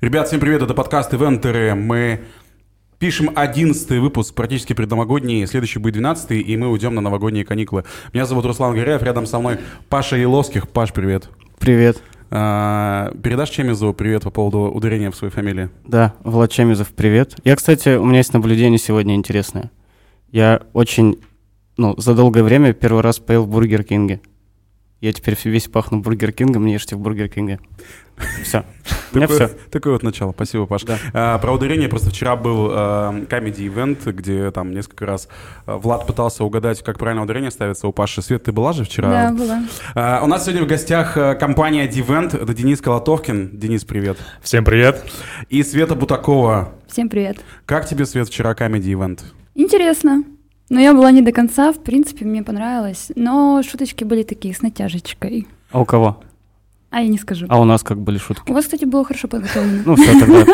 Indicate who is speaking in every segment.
Speaker 1: Ребят, всем привет, это подкаст «Ивентеры». Мы пишем одиннадцатый выпуск, практически предновогодний. Следующий будет двенадцатый, и мы уйдем на новогодние каникулы. Меня зовут Руслан Горяев, рядом со мной Паша Еловских. Паш, привет.
Speaker 2: Привет.
Speaker 1: А, передашь Чемизову привет по поводу ударения в своей фамилии?
Speaker 2: Да, Влад Чемизов, привет. Я, кстати, у меня есть наблюдение сегодня интересное. Я очень, ну, за долгое время первый раз поел в Бургер Кинге. Я теперь весь пахну Бургер Кингом, не ешьте в Бургер Кинге. Все.
Speaker 1: Такое,
Speaker 2: все.
Speaker 1: такое вот начало. Спасибо, Паш.
Speaker 2: Да.
Speaker 1: А, про ударение просто вчера был comedy event, где там несколько раз а, Влад пытался угадать, как правильно ударение ставится у Паши. Свет, ты была же вчера?
Speaker 3: Да, была.
Speaker 1: А, у нас сегодня в гостях а, компания Divent. Это Денис Колотовкин. Денис, привет.
Speaker 4: Всем привет.
Speaker 1: И Света Бутакова.
Speaker 3: Всем привет.
Speaker 1: Как тебе, Свет, вчера comedy event?
Speaker 3: Интересно. Но я была не до конца, в принципе, мне понравилось. Но шуточки были такие, с натяжечкой.
Speaker 2: А у кого?
Speaker 3: А я не скажу.
Speaker 2: А у нас как были шутки?
Speaker 3: У вас, кстати, было хорошо подготовлено.
Speaker 2: Ну, все тогда.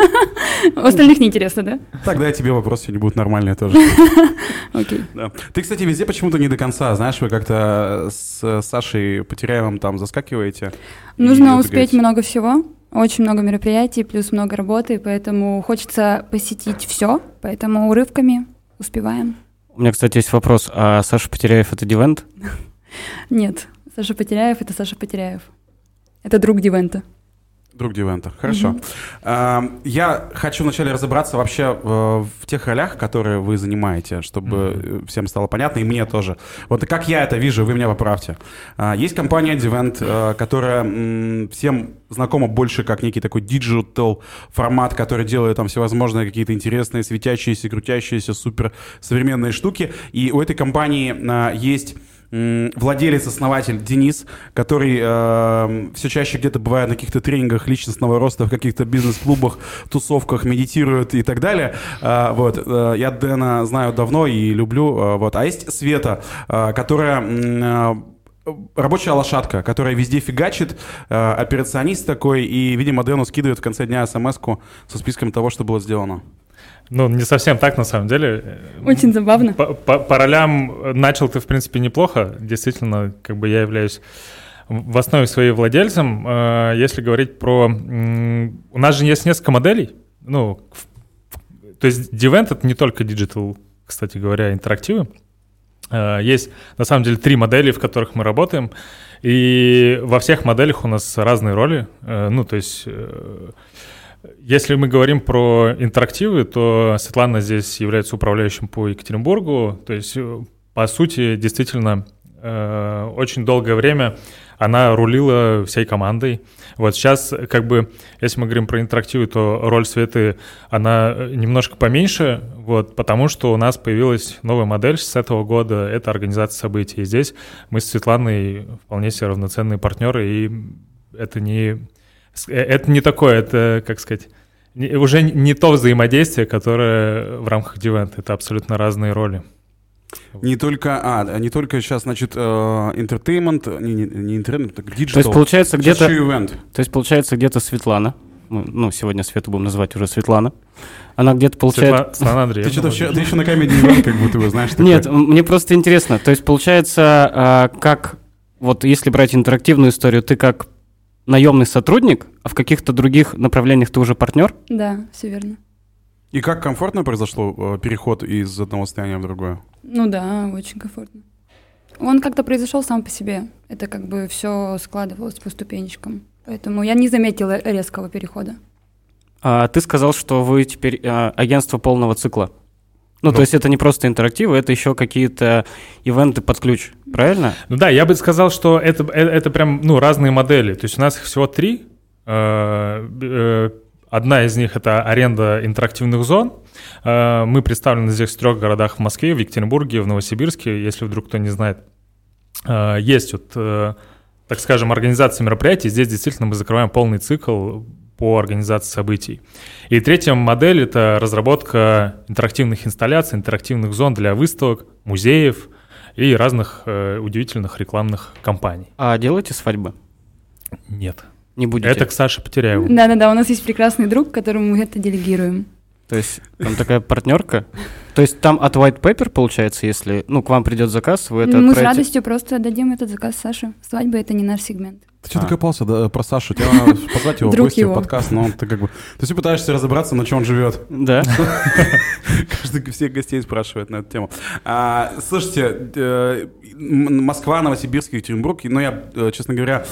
Speaker 3: У остальных неинтересно, да?
Speaker 1: Тогда и тебе вопрос сегодня будет нормальный тоже.
Speaker 3: Окей.
Speaker 1: Да. Ты, кстати, везде почему-то не до конца. Знаешь, вы как-то с Сашей Потеряевым там заскакиваете.
Speaker 3: Нужно успеть много всего. Очень много мероприятий, плюс много работы, поэтому хочется посетить все, поэтому урывками успеваем.
Speaker 2: У меня, кстати, есть вопрос. А Саша Потеряев — это Divent?
Speaker 3: Нет, Саша Потеряев — это Саша Потеряев. Это друг Дивента.
Speaker 1: Друг Дивента. Хорошо. А, Я хочу вначале разобраться вообще э, в тех ролях, которые вы занимаете, чтобы э, всем стало понятно, и мне тоже. Вот как я это вижу, вы меня поправьте. А, Есть компания Divent, э, которая м, всем знакома больше как некий такой digital формат, который делает там всевозможные какие-то интересные, светящиеся, крутящиеся, супер современные штуки. И у этой компании а, есть м, владелец-основатель Денис, который все чаще где-то бывает на каких-то тренингах личностного роста, в каких-то бизнес-клубах, тусовках, медитирует и так далее. А, вот. э, Я Дэна знаю давно и люблю. а, вот. А есть Света, а, которая... а, Рабочая лошадка, которая везде фигачит, э, операционист такой, и, видимо, Дэну скидывает в конце дня смс-ку со списком того, что было сделано.
Speaker 4: Ну, не совсем так, на самом деле.
Speaker 3: Очень забавно.
Speaker 4: По, по- по ролям начал ты, в принципе, неплохо. Действительно, как бы я являюсь в основе своей владельцем. Э, Если говорить про... У нас же есть несколько моделей. Ну, то есть Divent — это не только digital, кстати говоря, интерактивы. Э, Есть, на самом деле, три модели, в которых мы работаем. И во всех моделях у нас разные роли. Э, Ну, то есть... Если мы говорим про интерактивы, то Светлана здесь является управляющим по Екатеринбургу. То есть, э, по сути, действительно, э, очень долгое время она рулила всей командой. Вот сейчас, как бы, если мы говорим про интерактивы, то роль Светы, она э, немножко поменьше, вот, потому что у нас появилась новая модель с этого года, это организация событий. И здесь мы с Светланой вполне себе равноценные партнеры, и это не, это не такое, это, как сказать, не- уже не то взаимодействие, которое в рамках Дивент, это абсолютно разные роли.
Speaker 1: Не только, а, не только сейчас, значит, э, entertainment, не, не, не entertainment, так digital.
Speaker 2: То есть, получается, где-то... То есть, получается, где-то Светлана, мы, ну, сегодня Свету будем называть уже Светлана, она где-то получает...
Speaker 4: Светла- Светлана Андреевна.
Speaker 1: Ты, что-то еще, ты еще на event, как будто бы, знаешь, такой.
Speaker 2: Нет, мне просто интересно. То есть, получается, а, как... Вот если брать интерактивную историю, ты как наемный сотрудник, а в каких-то других направлениях ты уже партнер?
Speaker 3: Да, все верно.
Speaker 1: И как комфортно произошло э, переход из одного состояния в другое?
Speaker 3: Ну да, очень комфортно. Он как-то произошел сам по себе. Это как бы все складывалось по ступенечкам. Поэтому я не заметила резкого перехода.
Speaker 2: А ты сказал, что вы теперь а, агентство полного цикла. Ну,
Speaker 4: Ну.
Speaker 2: то есть это не просто интерактивы, это еще какие-то ивенты под ключ, правильно?
Speaker 4: Ну да, я бы сказал, что это, э- это прям ну, разные модели. То есть у нас их всего три. Э, э, Одна из них — это аренда интерактивных зон. Э, Мы представлены здесь в трех городах в Москве, в Екатеринбурге, в Новосибирске, если вдруг кто не знает. Есть вот, так скажем, организация мероприятий. Здесь действительно мы закрываем полный цикл по организации событий. И третья модель — это разработка интерактивных инсталляций, интерактивных зон для выставок, музеев и разных э, удивительных рекламных кампаний.
Speaker 2: А делаете свадьбы?
Speaker 4: Нет.
Speaker 2: Не будете?
Speaker 4: Это к Саше Потеряеву.
Speaker 3: Да-да-да, у нас есть прекрасный друг, которому мы это делегируем.
Speaker 2: То есть там такая партнерка. То есть там от White Paper, получается, если ну, к вам придет заказ, вы это
Speaker 3: Мы с
Speaker 2: отправите-
Speaker 3: радостью просто дадим этот заказ Саше. Свадьба — это не наш сегмент.
Speaker 1: Ты что
Speaker 2: А.
Speaker 1: докопался да, про Сашу? Тебе надо позвать его в гости в подкаст, но он ты как бы... Ты все пытаешься разобраться, на чем он живет.
Speaker 2: Да.
Speaker 1: Каждый всех гостей спрашивает на эту тему. А, слушайте, э, Москва, Новосибирск, Екатеринбург, но я, э, честно говоря,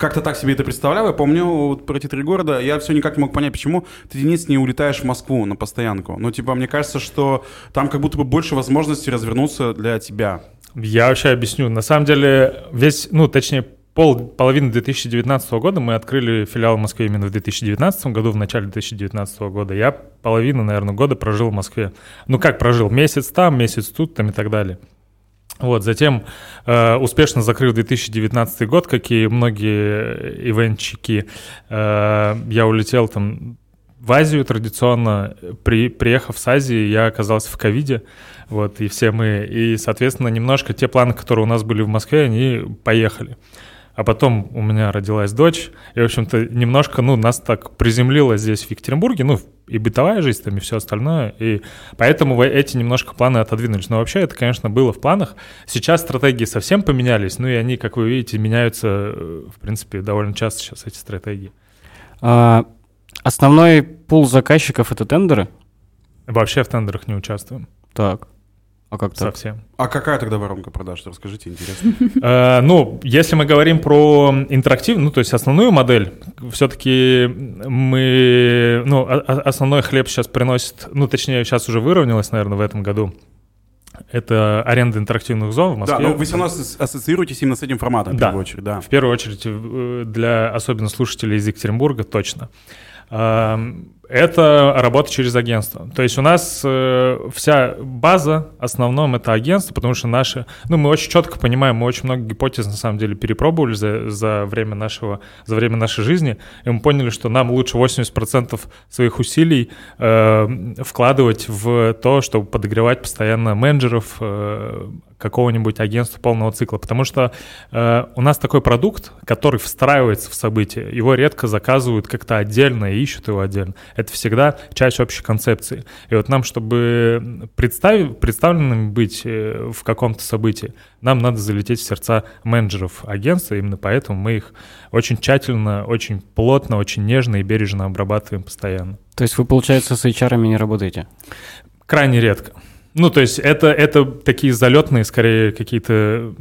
Speaker 1: как-то так себе это представлял. Я помню вот про эти три города. Я все никак не мог понять, почему ты, Денис, не улетаешь в Москву на постоянку. Ну, типа, мне кажется, что там как будто бы больше возможностей развернуться для тебя.
Speaker 4: Я вообще объясню. На самом деле, весь, ну, точнее, пол, половину 2019 года мы открыли филиал в Москве именно в 2019 году, в начале 2019 года. Я половину, наверное, года прожил в Москве. Ну, как прожил? Месяц там, месяц тут, там и так далее. Вот, затем э, успешно закрыл 2019 год, как и многие ивенчики. Э, я улетел там в Азию традиционно. При, приехав с Азии, я оказался в ковиде. Вот, и все мы. И, соответственно, немножко те планы, которые у нас были в Москве, они поехали. А потом у меня родилась дочь, и, в общем-то, немножко, ну, нас так приземлило здесь, в Екатеринбурге, ну, и бытовая жизнь там, и все остальное, и поэтому эти немножко планы отодвинулись. Но вообще это, конечно, было в планах. Сейчас стратегии совсем поменялись, ну, и они, как вы видите, меняются, э, в принципе, довольно часто сейчас эти стратегии.
Speaker 2: А, Основной пул заказчиков — это тендеры?
Speaker 4: Вообще в тендерах не участвуем
Speaker 2: Так. А как так?
Speaker 4: совсем.
Speaker 1: А какая тогда воронка продаж? Расскажите, интересно.
Speaker 4: Э, Ну, если мы говорим про интерактив, ну, то есть основную модель, все-таки мы, ну, основной хлеб сейчас приносит, ну, точнее, сейчас уже выровнялось, наверное, в этом году. Это аренда интерактивных зон в
Speaker 1: Да,
Speaker 4: Москве.
Speaker 1: но вы все равно ас- ассоциируетесь именно с этим форматом, в
Speaker 4: Да.
Speaker 1: первую очередь, да.
Speaker 4: В первую очередь, э, для особенно слушателей из Екатеринбурга, точно. Это работа через агентство. То есть у нас э, вся база, в основном, это агентство, потому что наши... Ну, мы очень четко понимаем, мы очень много гипотез, на самом деле, перепробовали за, за, время, нашего, за время нашей жизни, и мы поняли, что нам лучше 80% своих усилий э, вкладывать в то, чтобы подогревать постоянно менеджеров, э, какого-нибудь агентства полного цикла, потому что э, у нас такой продукт, который встраивается в события, его редко заказывают как-то отдельно и ищут его отдельно. Это всегда часть общей концепции. И вот нам, чтобы представ... представленными быть э, в каком-то событии, нам надо залететь в сердца менеджеров агентства, именно поэтому мы их очень тщательно, очень плотно, очень нежно и бережно обрабатываем постоянно.
Speaker 2: То есть вы, получается, с HR не работаете?
Speaker 4: Крайне редко. Ну, то есть это, это такие залетные, скорее, какие-то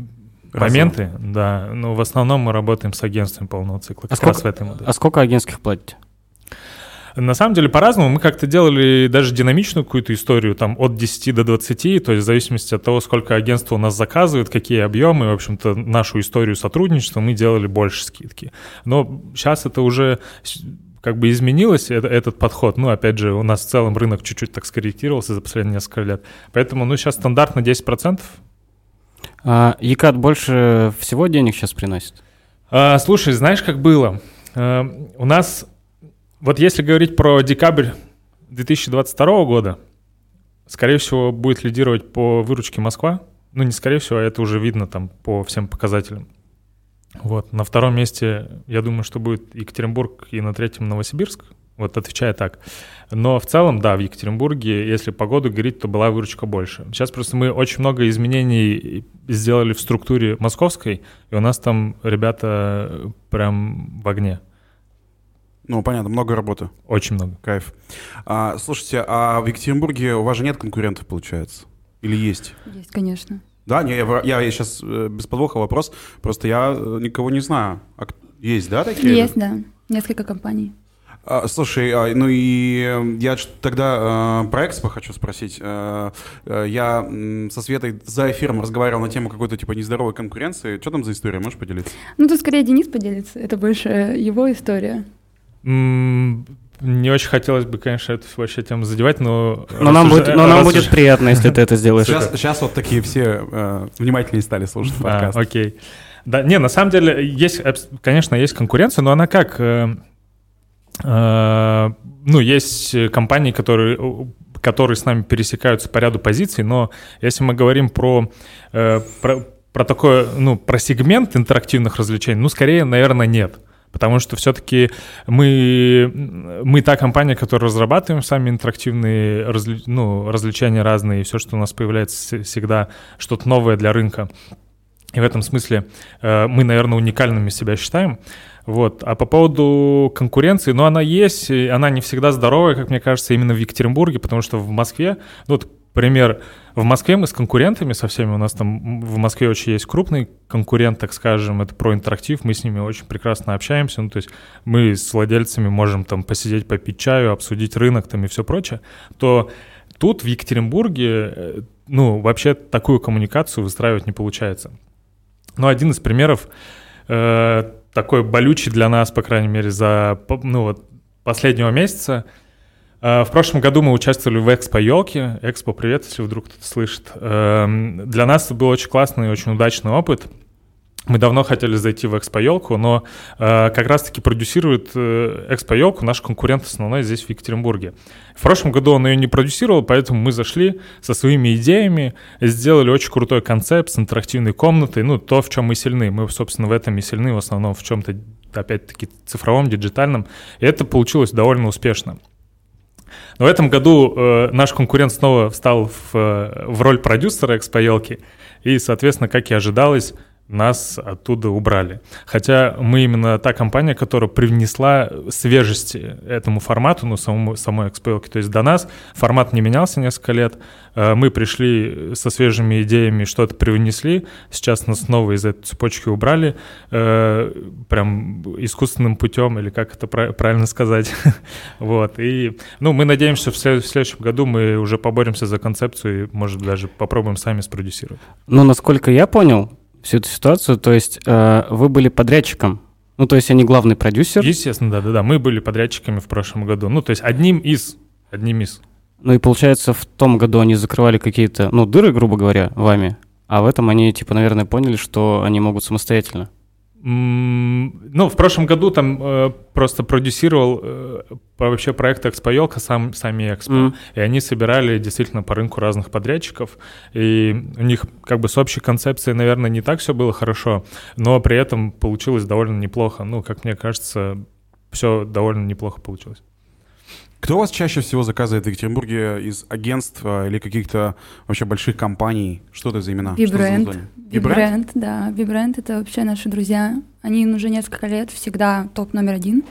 Speaker 4: моменты, да. Но в основном мы работаем с агентством полного цикла, как
Speaker 2: сколько-
Speaker 4: раз в этой модели.
Speaker 2: А сколько агентских платите?
Speaker 4: На самом деле по-разному. Мы как-то делали даже динамичную какую-то историю, там от 10 до 20, то есть в зависимости от того, сколько агентство у нас заказывает, какие объемы, в общем-то, нашу историю сотрудничества мы делали больше скидки. Но сейчас это уже как бы изменилось, это- этот подход. Ну, опять же, у нас в целом рынок чуть-чуть так скорректировался за последние несколько лет. Поэтому, ну, сейчас стандартно 10%.
Speaker 2: А Екат больше всего денег сейчас приносит?
Speaker 4: А, слушай, знаешь, как было? А, у нас, вот если говорить про декабрь 2022 года, скорее всего, будет лидировать по выручке Москва. Ну, не скорее всего, а это уже видно там по всем показателям. Вот. На втором месте, я думаю, что будет Екатеринбург и на третьем Новосибирск. Вот отвечая так. Но в целом, да, в Екатеринбурге, если погоду говорить, то была выручка больше. Сейчас просто мы очень много изменений сделали в структуре московской, и у нас там ребята прям в огне.
Speaker 1: Ну, понятно, много работы.
Speaker 4: Очень много.
Speaker 1: Кайф. А, слушайте, а в Екатеринбурге у вас же нет конкурентов, получается? Или есть?
Speaker 3: Есть, конечно.
Speaker 1: Да, не, я, вра- я, сейчас без подвоха вопрос, просто я э, никого не знаю. А есть, да, такие?
Speaker 3: Есть, да. Несколько компаний.
Speaker 1: А, слушай, а, ну и э, я тогда э, про Экспо хочу спросить. Э, э, я со Светой за эфиром разговаривал на тему какой-то типа нездоровой конкуренции. Что там за история, можешь поделиться?
Speaker 3: Ну, тут скорее Денис поделится. Это больше его история.
Speaker 4: Не очень хотелось бы, конечно, эту вообще тему задевать, но...
Speaker 2: Но нам,
Speaker 4: раз
Speaker 2: будет, но нам будет приятно, если ты это сделаешь.
Speaker 1: Сейчас, сейчас вот такие все э, внимательнее стали слушать
Speaker 4: А,
Speaker 1: подкаст.
Speaker 4: окей. Да, не, на самом деле, есть, конечно, есть конкуренция, но она как... э, э, ну, есть компании, которые, которые с нами пересекаются по ряду позиций, но если мы говорим про, э, про, про такое, ну, про сегмент интерактивных развлечений, ну, скорее, наверное, нет. Потому что все-таки мы, мы та компания, которая разрабатываем сами интерактивные развле, ну, развлечения разные, и все, что у нас появляется всегда что-то новое для рынка. И в этом смысле э, мы, наверное, уникальными себя считаем. Вот. А по поводу конкуренции, ну, она есть, она не всегда здоровая, как мне кажется, именно в Екатеринбурге, потому что в Москве, ну, вот пример, в Москве мы с конкурентами со всеми, у нас там в Москве очень есть крупный конкурент, так скажем, это про интерактив, мы с ними очень прекрасно общаемся, ну, то есть мы с владельцами можем там посидеть, попить чаю, обсудить рынок там и все прочее, то тут в Екатеринбурге, э, ну, вообще такую коммуникацию выстраивать не получается. Но один из примеров э, такой болючий для нас, по крайней мере, за ну, вот, последнего месяца. Э, в прошлом году мы участвовали в Экспо Елки. Экспо, привет, если вдруг кто-то слышит. Эм, для нас это был очень классный и очень удачный опыт. Мы давно хотели зайти в Экспо-елку, но э, как раз-таки продюсирует э, Экспо-елку наш конкурент основной здесь, в Екатеринбурге. В прошлом году он ее не продюсировал, поэтому мы зашли со своими идеями, сделали очень крутой концепт с интерактивной комнатой, ну, то, в чем мы сильны. Мы, собственно, в этом и сильны, в основном в чем-то, опять-таки, цифровом, диджитальном. И это получилось довольно успешно. Но в этом году э, наш конкурент снова встал в, э, в роль продюсера Экспо-елки, и, соответственно, как и ожидалось, нас оттуда убрали. Хотя мы именно та компания, которая привнесла свежести этому формату, ну, самому, самой XPL. То есть до нас формат не менялся несколько лет. Э, мы пришли со свежими идеями, что-то привнесли. Сейчас нас снова из этой цепочки убрали. Э, прям искусственным путем, или как это правильно сказать. вот. И, ну, мы надеемся, в следующем году мы уже поборемся за концепцию и, может, даже попробуем сами спродюсировать.
Speaker 2: Ну, насколько я понял, всю эту ситуацию. То есть э, вы были подрядчиком. Ну, то есть они главный продюсер.
Speaker 4: Естественно, да-да-да. Мы были подрядчиками в прошлом году. Ну, то есть одним из. Одним из.
Speaker 2: Ну и получается, в том году они закрывали какие-то, ну, дыры, грубо говоря, вами. А в этом они, типа, наверное, поняли, что они могут самостоятельно.
Speaker 4: Ну, в прошлом году там э, просто продюсировал э, вообще проект Экспо Елка сам, сами Экспо. Mm. И они собирали действительно по рынку разных подрядчиков. И у них как бы с общей концепцией, наверное, не так все было хорошо, но при этом получилось довольно неплохо. Ну, как мне кажется, все довольно неплохо получилось.
Speaker 1: Кто у вас чаще всего заказывает в Екатеринбурге из агентства или каких-то вообще больших компаний? Что это за имена?
Speaker 3: Вибренд. Вибренд, да. Вибренд — это вообще наши друзья. Они уже несколько лет всегда топ номер один.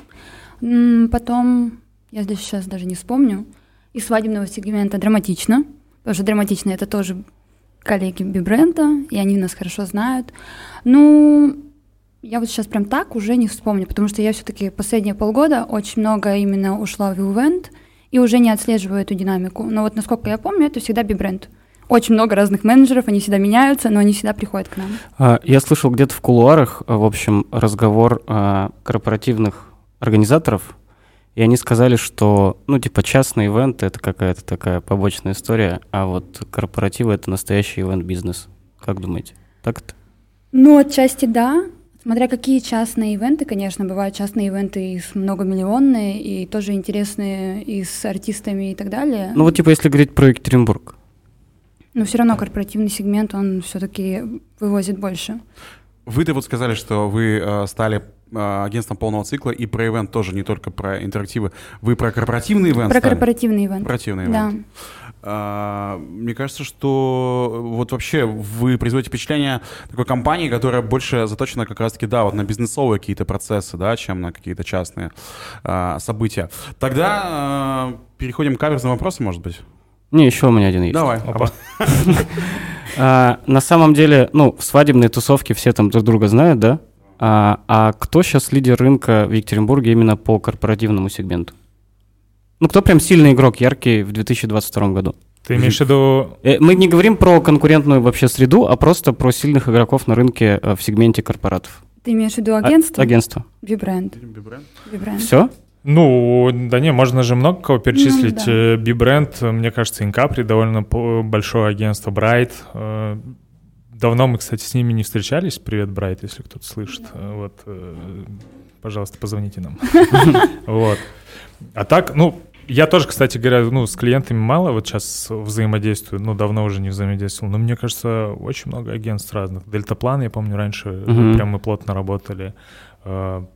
Speaker 3: Потом, я здесь сейчас даже не вспомню, из свадебного сегмента «Драматично», потому что «Драматично» — это тоже коллеги Бибренда, и они нас хорошо знают. Ну, я вот сейчас прям так уже не вспомню, потому что я все-таки последние полгода очень много именно ушла в ивент и уже не отслеживаю эту динамику. Но вот насколько я помню, это всегда бибренд. Очень много разных менеджеров, они всегда меняются, но они всегда приходят к нам.
Speaker 2: А, я слышал где-то в кулуарах, в общем, разговор а, корпоративных организаторов, и они сказали, что, ну, типа, частный ивент — это какая-то такая побочная история, а вот корпоративы — это настоящий ивент-бизнес. Как думаете, так это?
Speaker 3: Ну, отчасти да, Смотря какие частные ивенты, конечно, бывают частные ивенты и многомиллионные, и тоже интересные и с артистами и так далее.
Speaker 2: Ну вот типа если говорить про Екатеринбург.
Speaker 3: Но все равно корпоративный сегмент, он все-таки вывозит больше.
Speaker 1: Вы-то вот сказали, что вы э, стали э, агентством полного цикла, и про ивент тоже, не только про интерактивы. Вы про корпоративный ивент
Speaker 3: Про
Speaker 1: стали?
Speaker 3: корпоративный ивент.
Speaker 1: Корпоративный ивент. Да. А, мне кажется, что вот вообще вы производите впечатление такой компании, которая больше заточена как раз-таки, да, вот на бизнесовые какие-то процессы, да, чем на какие-то частные а, события. Тогда а, переходим к каверзным вопросам, может быть?
Speaker 2: Не, еще у меня один есть.
Speaker 1: Давай.
Speaker 2: А, на самом деле, ну, в свадебной тусовке все там друг друга знают, да? А, а кто сейчас лидер рынка в Екатеринбурге именно по корпоративному сегменту? Ну, кто прям сильный игрок, яркий в 2022 году?
Speaker 4: Ты имеешь в виду...
Speaker 2: Э, мы не говорим про конкурентную вообще среду, а просто про сильных игроков на рынке э, в сегменте корпоратов.
Speaker 3: Ты имеешь в виду агентство?
Speaker 2: А, агентство.
Speaker 3: Вибренд.
Speaker 1: Вибренд.
Speaker 2: Все?
Speaker 4: Ну, да не, можно же много кого перечислить. Ну, да. Бибренд, мне кажется, Инкапри довольно большое агентство, Брайт. Давно мы, кстати, с ними не встречались. Привет, Брайт, если кто-то слышит. Вот, пожалуйста, позвоните нам. Вот. А так, ну, я тоже, кстати говоря, ну, с клиентами мало вот сейчас взаимодействую, ну, давно уже не взаимодействовал, но мне кажется, очень много агентств разных. Дельтаплан, я помню, раньше uh-huh. прям мы плотно работали. А,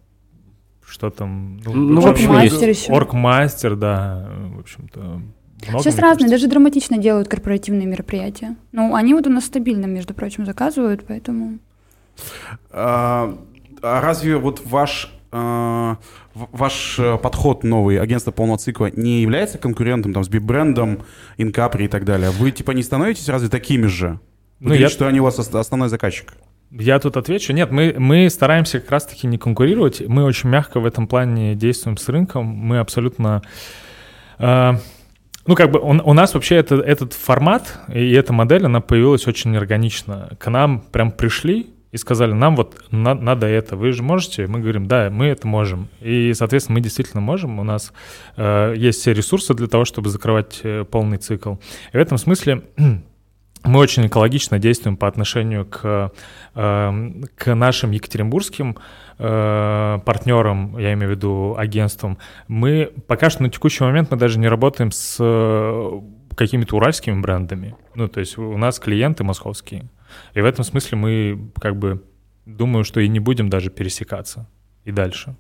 Speaker 4: что там...
Speaker 2: Ну, ну в общем,
Speaker 3: мастер еще.
Speaker 4: Оргмастер, да, в общем-то.
Speaker 3: Много, Сейчас разные, даже драматично делают корпоративные мероприятия. Ну, они вот у нас стабильно, между прочим, заказывают, поэтому...
Speaker 1: А, а разве вот ваш а, ваш э, подход новый, агентство полного цикла, не является конкурентом там, с бибрендом, Инкапри и так далее? Вы типа не становитесь разве такими же? Вы ну, говорите, я... что они у вас основной заказчик?
Speaker 4: Я тут отвечу. Нет, мы, мы стараемся как раз-таки не конкурировать. Мы очень мягко в этом плане действуем с рынком. Мы абсолютно... Э, ну, как бы он, у нас вообще это, этот формат и эта модель, она появилась очень органично. К нам прям пришли и сказали, нам вот на, надо это, вы же можете? Мы говорим, да, мы это можем. И, соответственно, мы действительно можем. У нас э, есть все ресурсы для того, чтобы закрывать э, полный цикл. И в этом смысле мы очень экологично действуем по отношению к, э, к нашим екатеринбургским э, партнерам, я имею в виду агентствам. Мы пока что на текущий момент мы даже не работаем с э, какими-то уральскими брендами. Ну, то есть у нас клиенты московские. И в этом смысле мы как бы думаю, что и не будем даже пересекаться и дальше.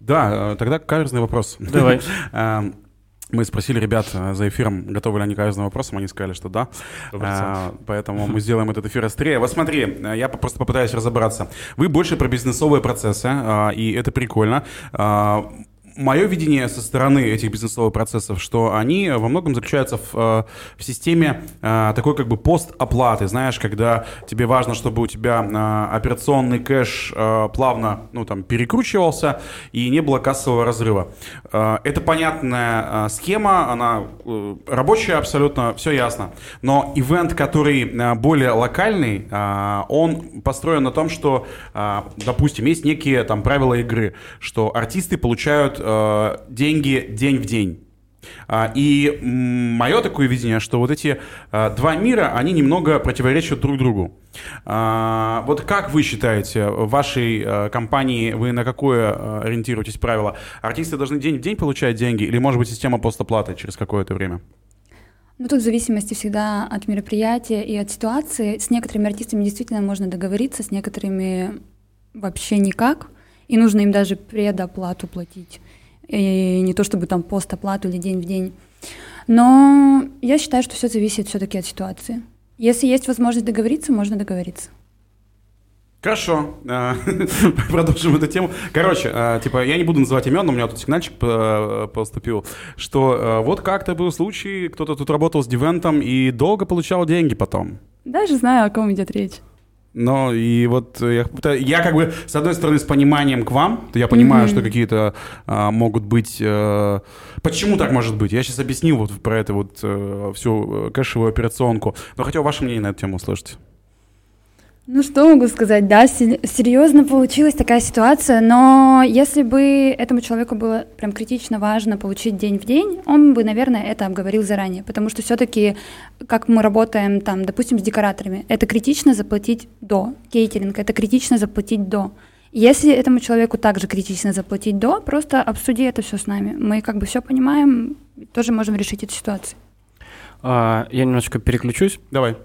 Speaker 1: Да, тогда каверзный вопрос.
Speaker 2: Давай.
Speaker 1: Мы спросили ребят э, за эфиром, готовы ли они к каждому вопросам, они сказали, что да. А, поэтому мы сделаем этот эфир острее. Вот смотри, э, я просто попытаюсь разобраться. Вы больше про бизнесовые процессы, и это прикольно. Мое видение со стороны этих бизнесовых процессов, что они во многом заключаются в, э, в системе э, такой как бы постоплаты, знаешь, когда тебе важно, чтобы у тебя э, операционный кэш плавно, ну, там, перекручивался и не было кассового разрыва. Это понятная схема, она рабочая абсолютно, все ясно. Но ивент, который более локальный, он построен на том, что, допустим, есть некие там правила игры, что артисты получают э, деньги день в день. А, и мое такое видение, что вот эти а, два мира, они немного противоречат друг другу. А, вот как вы считаете, в вашей компании вы на какое ориентируетесь правило? Артисты должны день в день получать деньги или, может быть, система постоплаты через какое-то время?
Speaker 3: Ну, тут в зависимости всегда от мероприятия и от ситуации. С некоторыми артистами действительно можно договориться, с некоторыми вообще никак. И нужно им даже предоплату платить и не то чтобы там постоплату или день в день. Но я считаю, что все зависит все-таки от ситуации. Если есть возможность договориться, можно договориться.
Speaker 1: Хорошо, а, продолжим эту тему. Короче, а, типа, я не буду называть имен, но у меня тут сигнальчик поступил, что а, вот как-то был случай, кто-то тут работал с Дивентом и долго получал деньги потом.
Speaker 3: Даже знаю, о ком идет речь.
Speaker 1: Но и вот я, я как бы, с одной стороны, с пониманием к вам, я понимаю, mm-hmm. что какие-то а, могут быть... А, почему так может быть? Я сейчас объяснил вот про это вот а, всю кэшевую операционку, но хотел ваше мнение на эту тему услышать.
Speaker 3: Ну что могу сказать, да, серьезно получилась такая ситуация, но если бы этому человеку было прям критично важно получить день в день, он бы, наверное, это обговорил заранее, потому что все-таки, как мы работаем там, допустим, с декораторами, это критично заплатить до, кейтеринг, это критично заплатить до. Если этому человеку также критично заплатить до, просто обсуди это все с нами. Мы как бы все понимаем, тоже можем решить эту ситуацию.
Speaker 2: А, я немножечко переключусь.
Speaker 1: Давай.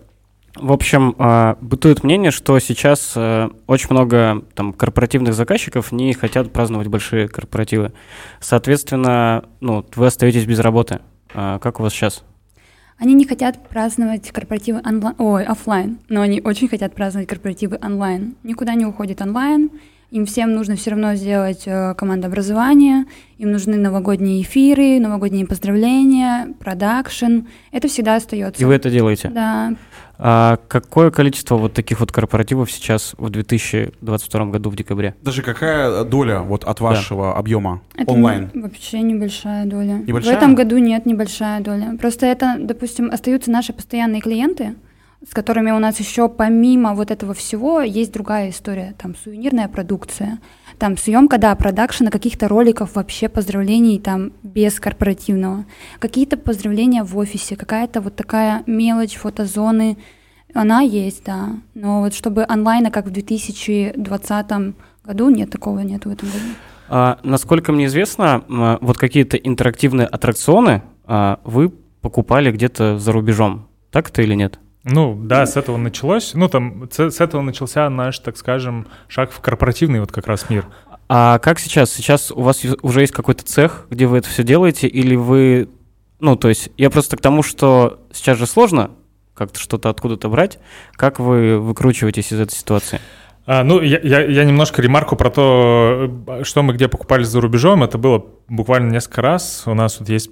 Speaker 2: В общем, а, бытует мнение, что сейчас э, очень много там, корпоративных заказчиков не хотят праздновать большие корпоративы. Соответственно, ну, вы остаетесь без работы. А как у вас сейчас?
Speaker 3: Они не хотят праздновать корпоративы онлайн, ой, офлайн, но они очень хотят праздновать корпоративы онлайн. Никуда не уходит онлайн. Им всем нужно все равно сделать э, командообразование, им нужны новогодние эфиры, новогодние поздравления, продакшн. Это всегда остается.
Speaker 2: И вы это делаете?
Speaker 3: Да.
Speaker 2: А какое количество вот таких вот корпоративов сейчас в 2022 году в декабре?
Speaker 1: Даже какая доля вот от вашего да. объема это онлайн?
Speaker 3: Не, вообще небольшая доля.
Speaker 1: Небольшая?
Speaker 3: В этом году нет, небольшая доля. Просто это, допустим, остаются наши постоянные клиенты, с которыми у нас еще помимо вот этого всего есть другая история, там сувенирная продукция, там съемка, да, продакшена каких-то роликов вообще поздравлений там без корпоративного, какие-то поздравления в офисе, какая-то вот такая мелочь, фотозоны, она есть, да, но вот чтобы онлайна, как в 2020 году, нет, такого нет в этом году.
Speaker 2: А, насколько мне известно, вот какие-то интерактивные аттракционы а, вы покупали где-то за рубежом, так это или нет?
Speaker 4: Ну, да, с этого началось. Ну, там, с, этого начался наш, так скажем, шаг в корпоративный вот как раз мир.
Speaker 2: А как сейчас? Сейчас у вас уже есть какой-то цех, где вы это все делаете, или вы... Ну, то есть я просто к тому, что сейчас же сложно как-то что-то откуда-то брать. Как вы выкручиваетесь из этой ситуации?
Speaker 4: А, ну, я, я, я немножко ремарку про то, что мы где покупали за рубежом. Это было буквально несколько раз. У нас вот есть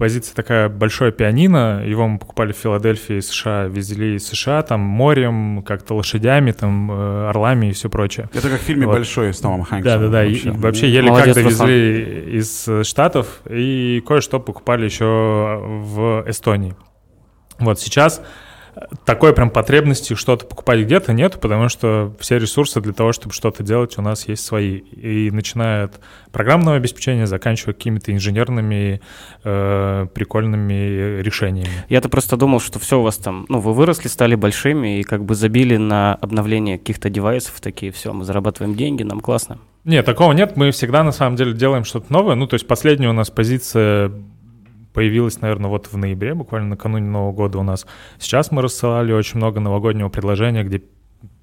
Speaker 4: позиция такая большое пианино. Его мы покупали в Филадельфии, США, везли из США, там морем, как-то лошадями, там э, орлами и все прочее.
Speaker 1: Это как в фильме вот. «Большой» с Томом Хэнксом.
Speaker 4: Да-да-да, вообще, и, вообще еле как довезли из Штатов, и кое-что покупали еще в Эстонии. Вот сейчас такой прям потребности что-то покупать где-то нет, потому что все ресурсы для того, чтобы что-то делать, у нас есть свои. И начиная от программного обеспечения, заканчивая какими-то инженерными э, прикольными решениями.
Speaker 2: Я-то просто думал, что все у вас там, ну, вы выросли, стали большими и как бы забили на обновление каких-то девайсов, такие, все, мы зарабатываем деньги, нам классно.
Speaker 4: Нет, такого нет. Мы всегда на самом деле делаем что-то новое. Ну, то есть последняя у нас позиция появилась, наверное, вот в ноябре, буквально накануне Нового года у нас. Сейчас мы рассылали очень много новогоднего предложения, где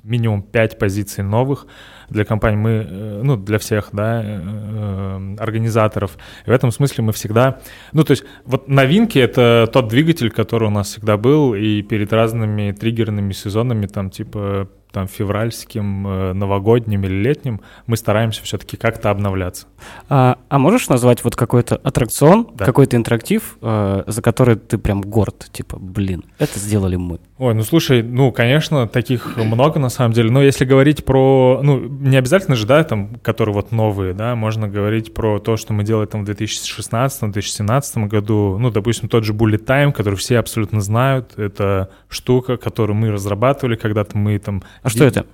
Speaker 4: минимум 5 позиций новых для компаний, мы, э, ну, для всех, да, э, э, организаторов. И в этом смысле мы всегда, ну, то есть вот новинки — это тот двигатель, который у нас всегда был, и перед разными триггерными сезонами, там, типа там февральским, э, новогодним или летним, мы стараемся все-таки как-то обновляться.
Speaker 2: А, а можешь назвать вот какой-то аттракцион, да. какой-то интерактив, э, за который ты прям горд, типа, блин, это сделали мы?
Speaker 4: Ой, ну слушай, ну, конечно, таких много на самом деле, но если говорить про, ну, не обязательно же, да, там, которые вот новые, да, можно говорить про то, что мы делали там в 2016-2017 году, ну, допустим, тот же Bullet Time, который все абсолютно знают, это штука, которую мы разрабатывали, когда-то мы там
Speaker 2: а что это?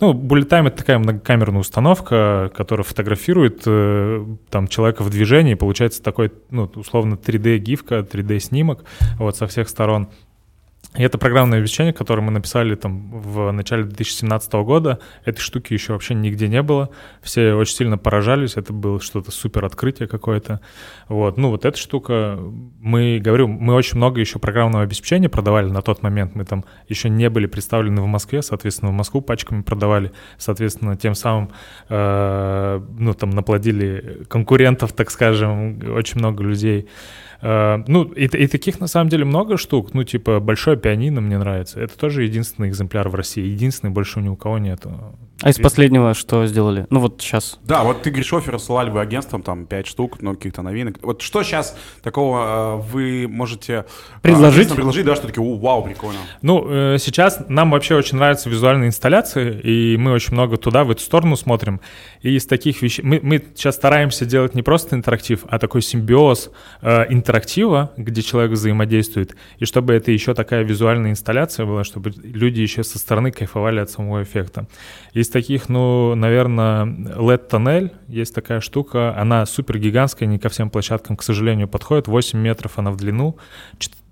Speaker 4: Ну, Bullet Time — это такая многокамерная установка, которая фотографирует э, там человека в движении, получается такой, ну, условно 3D-гифка, 3D-снимок вот со всех сторон. И это программное обеспечение, которое мы написали там в начале 2017 года. Этой штуки еще вообще нигде не было. Все очень сильно поражались. Это было что-то супер открытие какое-то. Вот. Ну вот эта штука, мы, говорю, мы очень много еще программного обеспечения продавали на тот момент. Мы там еще не были представлены в Москве, соответственно, в Москву пачками продавали. Соответственно, тем самым, э, ну там наплодили конкурентов, так скажем, очень много людей. Э, ну, и, и таких на самом деле много штук. Ну, типа, большое пианино мне нравится. Это тоже единственный экземпляр в России. Единственный, больше ни у кого нету.
Speaker 2: А из последнего что сделали? Ну, вот сейчас.
Speaker 1: Да, вот ты, Гришофер, рассылали вы агентством там 5 штук, ну, каких-то новинок. Вот что сейчас такого э, вы можете
Speaker 2: э, предложить?
Speaker 1: предложить, да, что такие, вау, прикольно.
Speaker 4: Ну, сейчас нам вообще очень нравятся визуальные инсталляции, и мы очень много туда, в эту сторону смотрим. И из таких вещей... Мы, мы сейчас стараемся делать не просто интерактив, а такой симбиоз э, интерактива, где человек взаимодействует, и чтобы это еще такая визуальная инсталляция была, чтобы люди еще со стороны кайфовали от самого эффекта. Из таких, ну, наверное, LED-тоннель, есть такая штука, она супер гигантская, не ко всем площадкам, к сожалению, подходит, 8 метров она в длину,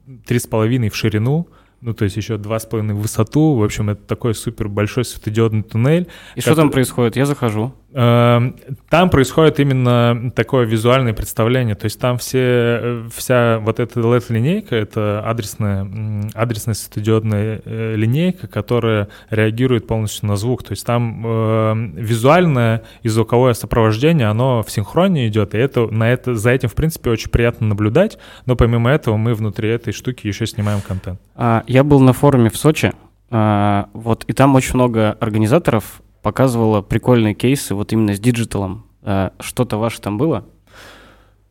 Speaker 4: 3,5 в ширину, ну, то есть еще 2,5 в высоту. В общем, это такой супер большой светодиодный туннель.
Speaker 2: И который... что там происходит? Я захожу.
Speaker 4: Эм, там происходит именно такое визуальное представление, то есть там все, вся вот эта LED-линейка, это адресная, адресная светодиодная э, линейка, которая реагирует полностью на звук, то есть там э, визуальное и звуковое сопровождение, оно в синхроне идет, и это, на это, за этим, в принципе, очень приятно наблюдать, но помимо этого мы внутри этой штуки еще снимаем контент.
Speaker 2: А, я был на форуме в Сочи, а, вот, и там очень много организаторов показывала прикольные кейсы вот именно с диджиталом. А, что-то ваше там было?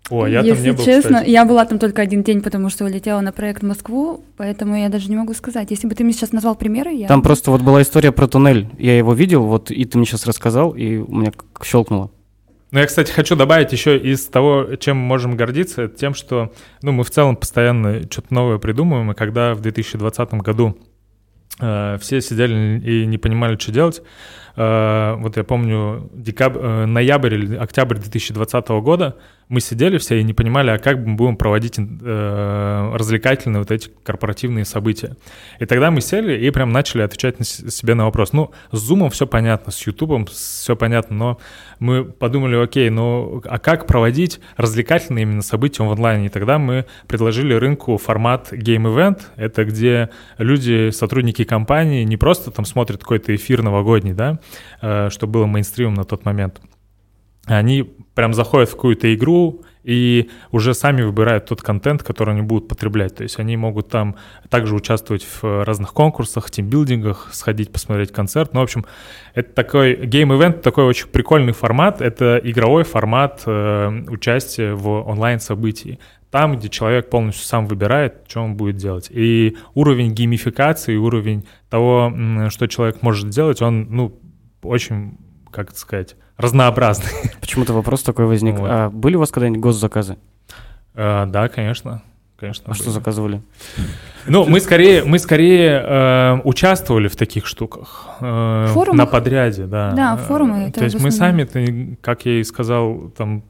Speaker 3: О, я Если там не был, честно, кстати. я была там только один день, потому что улетела на проект в Москву, поэтому я даже не могу сказать. Если бы ты мне сейчас назвал примеры, я...
Speaker 2: Там просто вот была история про туннель. Я его видел, вот, и ты мне сейчас рассказал, и у меня щелкнуло.
Speaker 4: Ну, я, кстати, хочу добавить еще из того, чем мы можем гордиться, это тем, что ну, мы в целом постоянно что-то новое придумываем, и когда в 2020 году э, все сидели и не понимали, что делать, вот я помню, декабрь, э, ноябрь или октябрь 2020 года мы сидели все и не понимали, а как мы будем проводить э, развлекательные вот эти корпоративные события. И тогда мы сели и прям начали отвечать на себе на вопрос. Ну, с Zoom все понятно, с YouTube все понятно, но мы подумали, окей, ну, а как проводить развлекательные именно события в онлайне? И тогда мы предложили рынку формат Game Event. Это где люди, сотрудники компании не просто там смотрят какой-то эфир новогодний, да, э, что было мейнстримом на тот момент, они прям заходят в какую-то игру, и уже сами выбирают тот контент, который они будут потреблять. То есть они могут там также участвовать в разных конкурсах, тимбилдингах, сходить посмотреть концерт. Ну, в общем, это такой game event, такой очень прикольный формат. Это игровой формат э, участия в онлайн-событии. Там, где человек полностью сам выбирает, что он будет делать. И уровень геймификации, уровень того, что человек может сделать, он, ну, очень, как это сказать, разнообразный.
Speaker 2: Почему-то вопрос такой возник. Вот. А были у вас когда-нибудь госзаказы?
Speaker 4: А, да, конечно. Конечно.
Speaker 2: А были. что заказывали?
Speaker 4: Ну, мы скорее, мы скорее э, участвовали в таких штуках. Э,
Speaker 3: форумах?
Speaker 4: На подряде, да.
Speaker 3: Да, форумы.
Speaker 4: То есть мы сами, как я и сказал там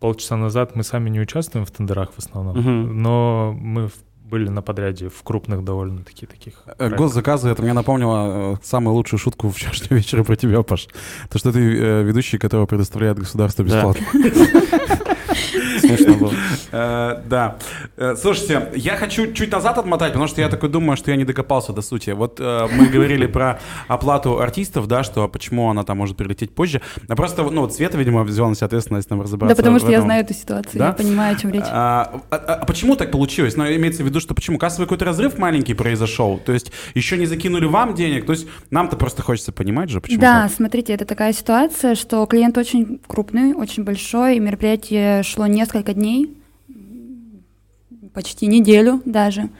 Speaker 4: полчаса назад, мы сами не участвуем в тендерах в основном, угу. но мы были на подряде в крупных довольно-таки таких.
Speaker 1: Э, проектах. Госзаказы, это мне напомнило э, самую лучшую шутку вчерашнего вечера про тебя, Паш. То, что ты э, ведущий, который предоставляет государство бесплатно.
Speaker 2: Смешно было.
Speaker 1: Да. Слушайте, я хочу чуть назад отмотать, потому что я такой думаю, что я не докопался до сути. Вот мы говорили про оплату артистов, да, что почему она там может прилететь позже. А просто, ну, вот Света, видимо, взяла на себя ответственность там разобраться.
Speaker 3: Да, потому что я знаю эту ситуацию, я понимаю, о чем речь.
Speaker 1: А, а, а почему так получилось? Ну, имеется в виду, что почему? Кассовый какой-то разрыв маленький произошел. То есть еще не закинули вам денег. То есть нам-то просто хочется понимать же, почему.
Speaker 3: Да, смотрите, это такая ситуация, что клиент очень крупный, очень большой, и мероприятие шло несколько дней, почти неделю даже.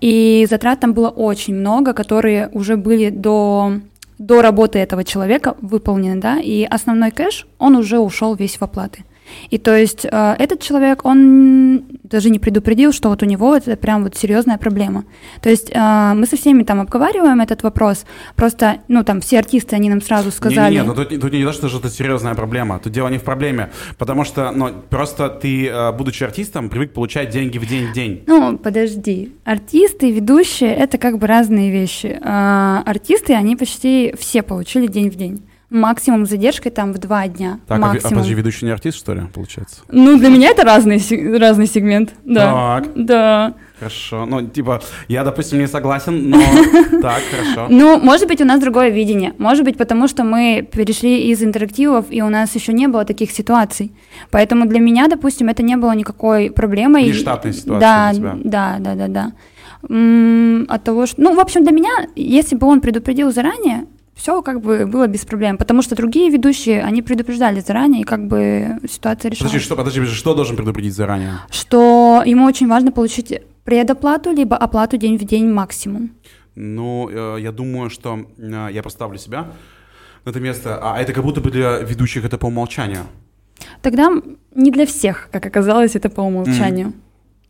Speaker 3: И затрат там было очень много, которые уже были до до работы этого человека выполнены, да, и основной кэш, он уже ушел весь в оплаты. И то есть э, этот человек, он даже не предупредил, что вот у него это прям вот серьезная проблема. То есть э, мы со всеми там обговариваем этот вопрос, просто, ну там все артисты, они нам сразу сказали...
Speaker 1: Не-не, ну тут, тут не то, что это серьезная проблема, тут дело не в проблеме, потому что, ну, просто ты, э, будучи артистом, привык получать деньги в день в день.
Speaker 3: Ну, подожди, артисты, ведущие — это как бы разные вещи. Э, артисты, они почти все получили день в день максимум задержкой там в два дня.
Speaker 1: Так,
Speaker 3: максимум.
Speaker 1: а, подожди, ведущий не артист, что ли, получается?
Speaker 3: Ну, для меня это разный, разный сегмент, да.
Speaker 1: Так.
Speaker 3: Да.
Speaker 1: Хорошо. Ну, типа, я, допустим, не согласен, но так, хорошо.
Speaker 3: Ну, может быть, у нас другое видение. Может быть, потому что мы перешли из интерактивов, и у нас еще не было таких ситуаций. Поэтому для меня, допустим, это не было никакой проблемой.
Speaker 1: Не штатная ситуация
Speaker 3: да,
Speaker 1: для тебя.
Speaker 3: Да, да, да, да. От того, что... Ну, в общем, для меня, если бы он предупредил заранее, все как бы было без проблем, потому что другие ведущие, они предупреждали заранее, и как бы ситуация решалась.
Speaker 1: Подожди, что, подожди, что должен предупредить заранее?
Speaker 3: Что ему очень важно получить предоплату, либо оплату день в день максимум.
Speaker 1: Ну, э, я думаю, что э, я поставлю себя на это место, а это как будто бы для ведущих это по умолчанию.
Speaker 3: Тогда не для всех, как оказалось, это по умолчанию. Mm.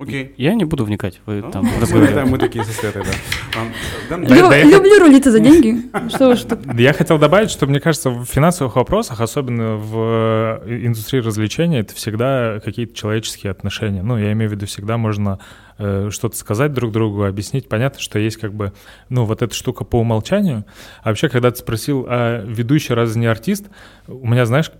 Speaker 1: Окей.
Speaker 2: Я не буду вникать, вы
Speaker 1: ну,
Speaker 2: там
Speaker 1: мы, мы такие со Светой, да.
Speaker 3: Люблю рулиться за деньги.
Speaker 4: Я хотел добавить, что мне кажется, в финансовых вопросах, особенно в э, индустрии развлечений, это всегда какие-то человеческие отношения. Ну, я имею в виду, всегда можно э, что-то сказать друг другу, объяснить. Понятно, что есть как бы, ну, вот эта штука по умолчанию. А вообще, когда ты спросил, а ведущий разве не артист, у меня, знаешь,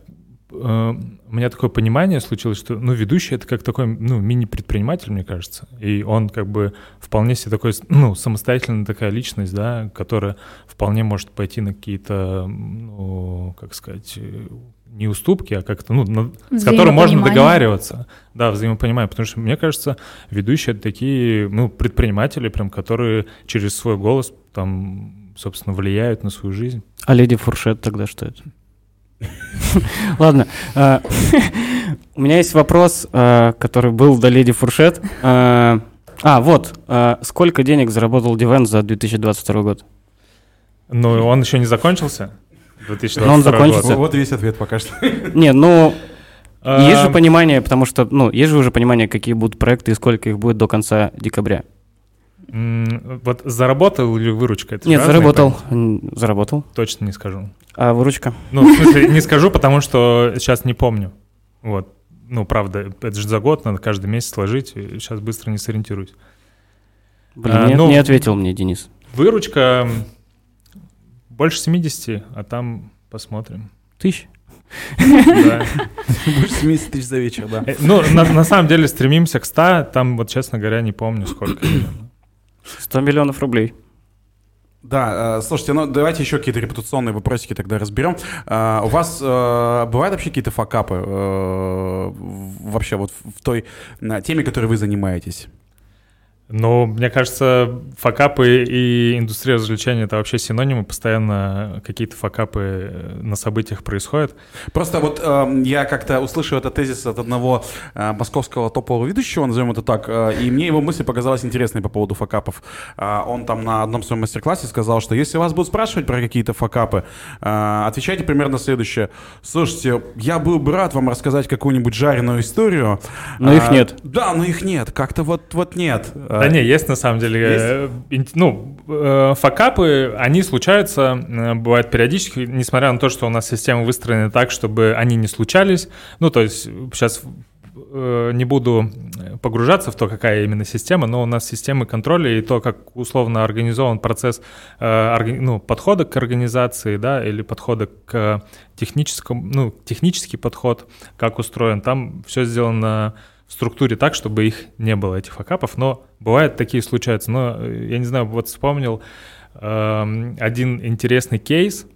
Speaker 4: у меня такое понимание случилось, что, ну, ведущий — это как такой, ну, мини-предприниматель, мне кажется, и он как бы вполне себе такой, ну, самостоятельная такая личность, да, которая вполне может пойти на какие-то, ну, как сказать, э, не уступки, а как-то, ну, на, с которым можно договариваться. Да, взаимопонимание, потому что, мне кажется, ведущие — это такие, ну, предприниматели, прям, которые через свой голос, там, собственно, влияют на свою жизнь.
Speaker 2: А леди Фуршет тогда что это? Ладно. А, у меня есть вопрос, а, который был до леди Фуршет. А, а вот. Сколько денег заработал Дивен за 2022 год?
Speaker 4: Ну, он еще не закончился.
Speaker 2: 2022 Но он закончится.
Speaker 1: Вот весь ответ пока что.
Speaker 2: Не, ну, есть же понимание, потому что, ну, есть же уже понимание, какие будут проекты и сколько их будет до конца декабря.
Speaker 4: Вот заработал или выручка? Это
Speaker 2: Нет, заработал. Проекты? Заработал.
Speaker 4: Точно не скажу.
Speaker 2: А выручка?
Speaker 4: Ну, в смысле, не скажу, потому что сейчас не помню. Вот. Ну, правда, это же за год, надо каждый месяц сложить. Сейчас быстро не сориентируюсь.
Speaker 2: Блин, а, не, ну, не ответил мне Денис.
Speaker 4: Выручка больше 70, а там посмотрим.
Speaker 2: Тысяч?
Speaker 1: Да. Больше 70 тысяч за вечер, да. Э,
Speaker 4: ну, на, на самом деле стремимся к 100, там вот, честно говоря, не помню сколько.
Speaker 2: 100 миллионов рублей.
Speaker 1: Да, э, слушайте, ну давайте еще какие-то репутационные вопросики тогда разберем. Э, у вас э, бывают вообще какие-то факапы вообще вот в той теме, которой вы занимаетесь?
Speaker 4: Ну, мне кажется, факапы и индустрия развлечений — это вообще синонимы. Постоянно какие-то факапы э, на событиях происходят.
Speaker 1: Просто вот э, я как-то услышал этот тезис от одного э, московского топового ведущего, назовем это так, э, и мне его мысль показалась интересной по поводу факапов. Э, он там на одном своем мастер-классе сказал, что если вас будут спрашивать про какие-то факапы, э, отвечайте примерно следующее. Слушайте, я был бы рад вам рассказать какую-нибудь жареную историю.
Speaker 2: Но э, их нет.
Speaker 1: Да, но их нет. Как-то вот, вот нет.
Speaker 4: Да не, есть на самом деле. Есть? Ну, э, факапы, они случаются, э, бывают периодически, несмотря на то, что у нас система выстроена так, чтобы они не случались. Ну, то есть сейчас э, не буду погружаться в то, какая именно система, но у нас системы контроля и то, как условно организован процесс ну, подхода к организации, да, или подхода к техническому, ну, технический подход, как устроен, там все сделано структуре так, чтобы их не было, этих факапов, но бывают такие случаются. Но, э, я не знаю, вот вспомнил э, один интересный кейс.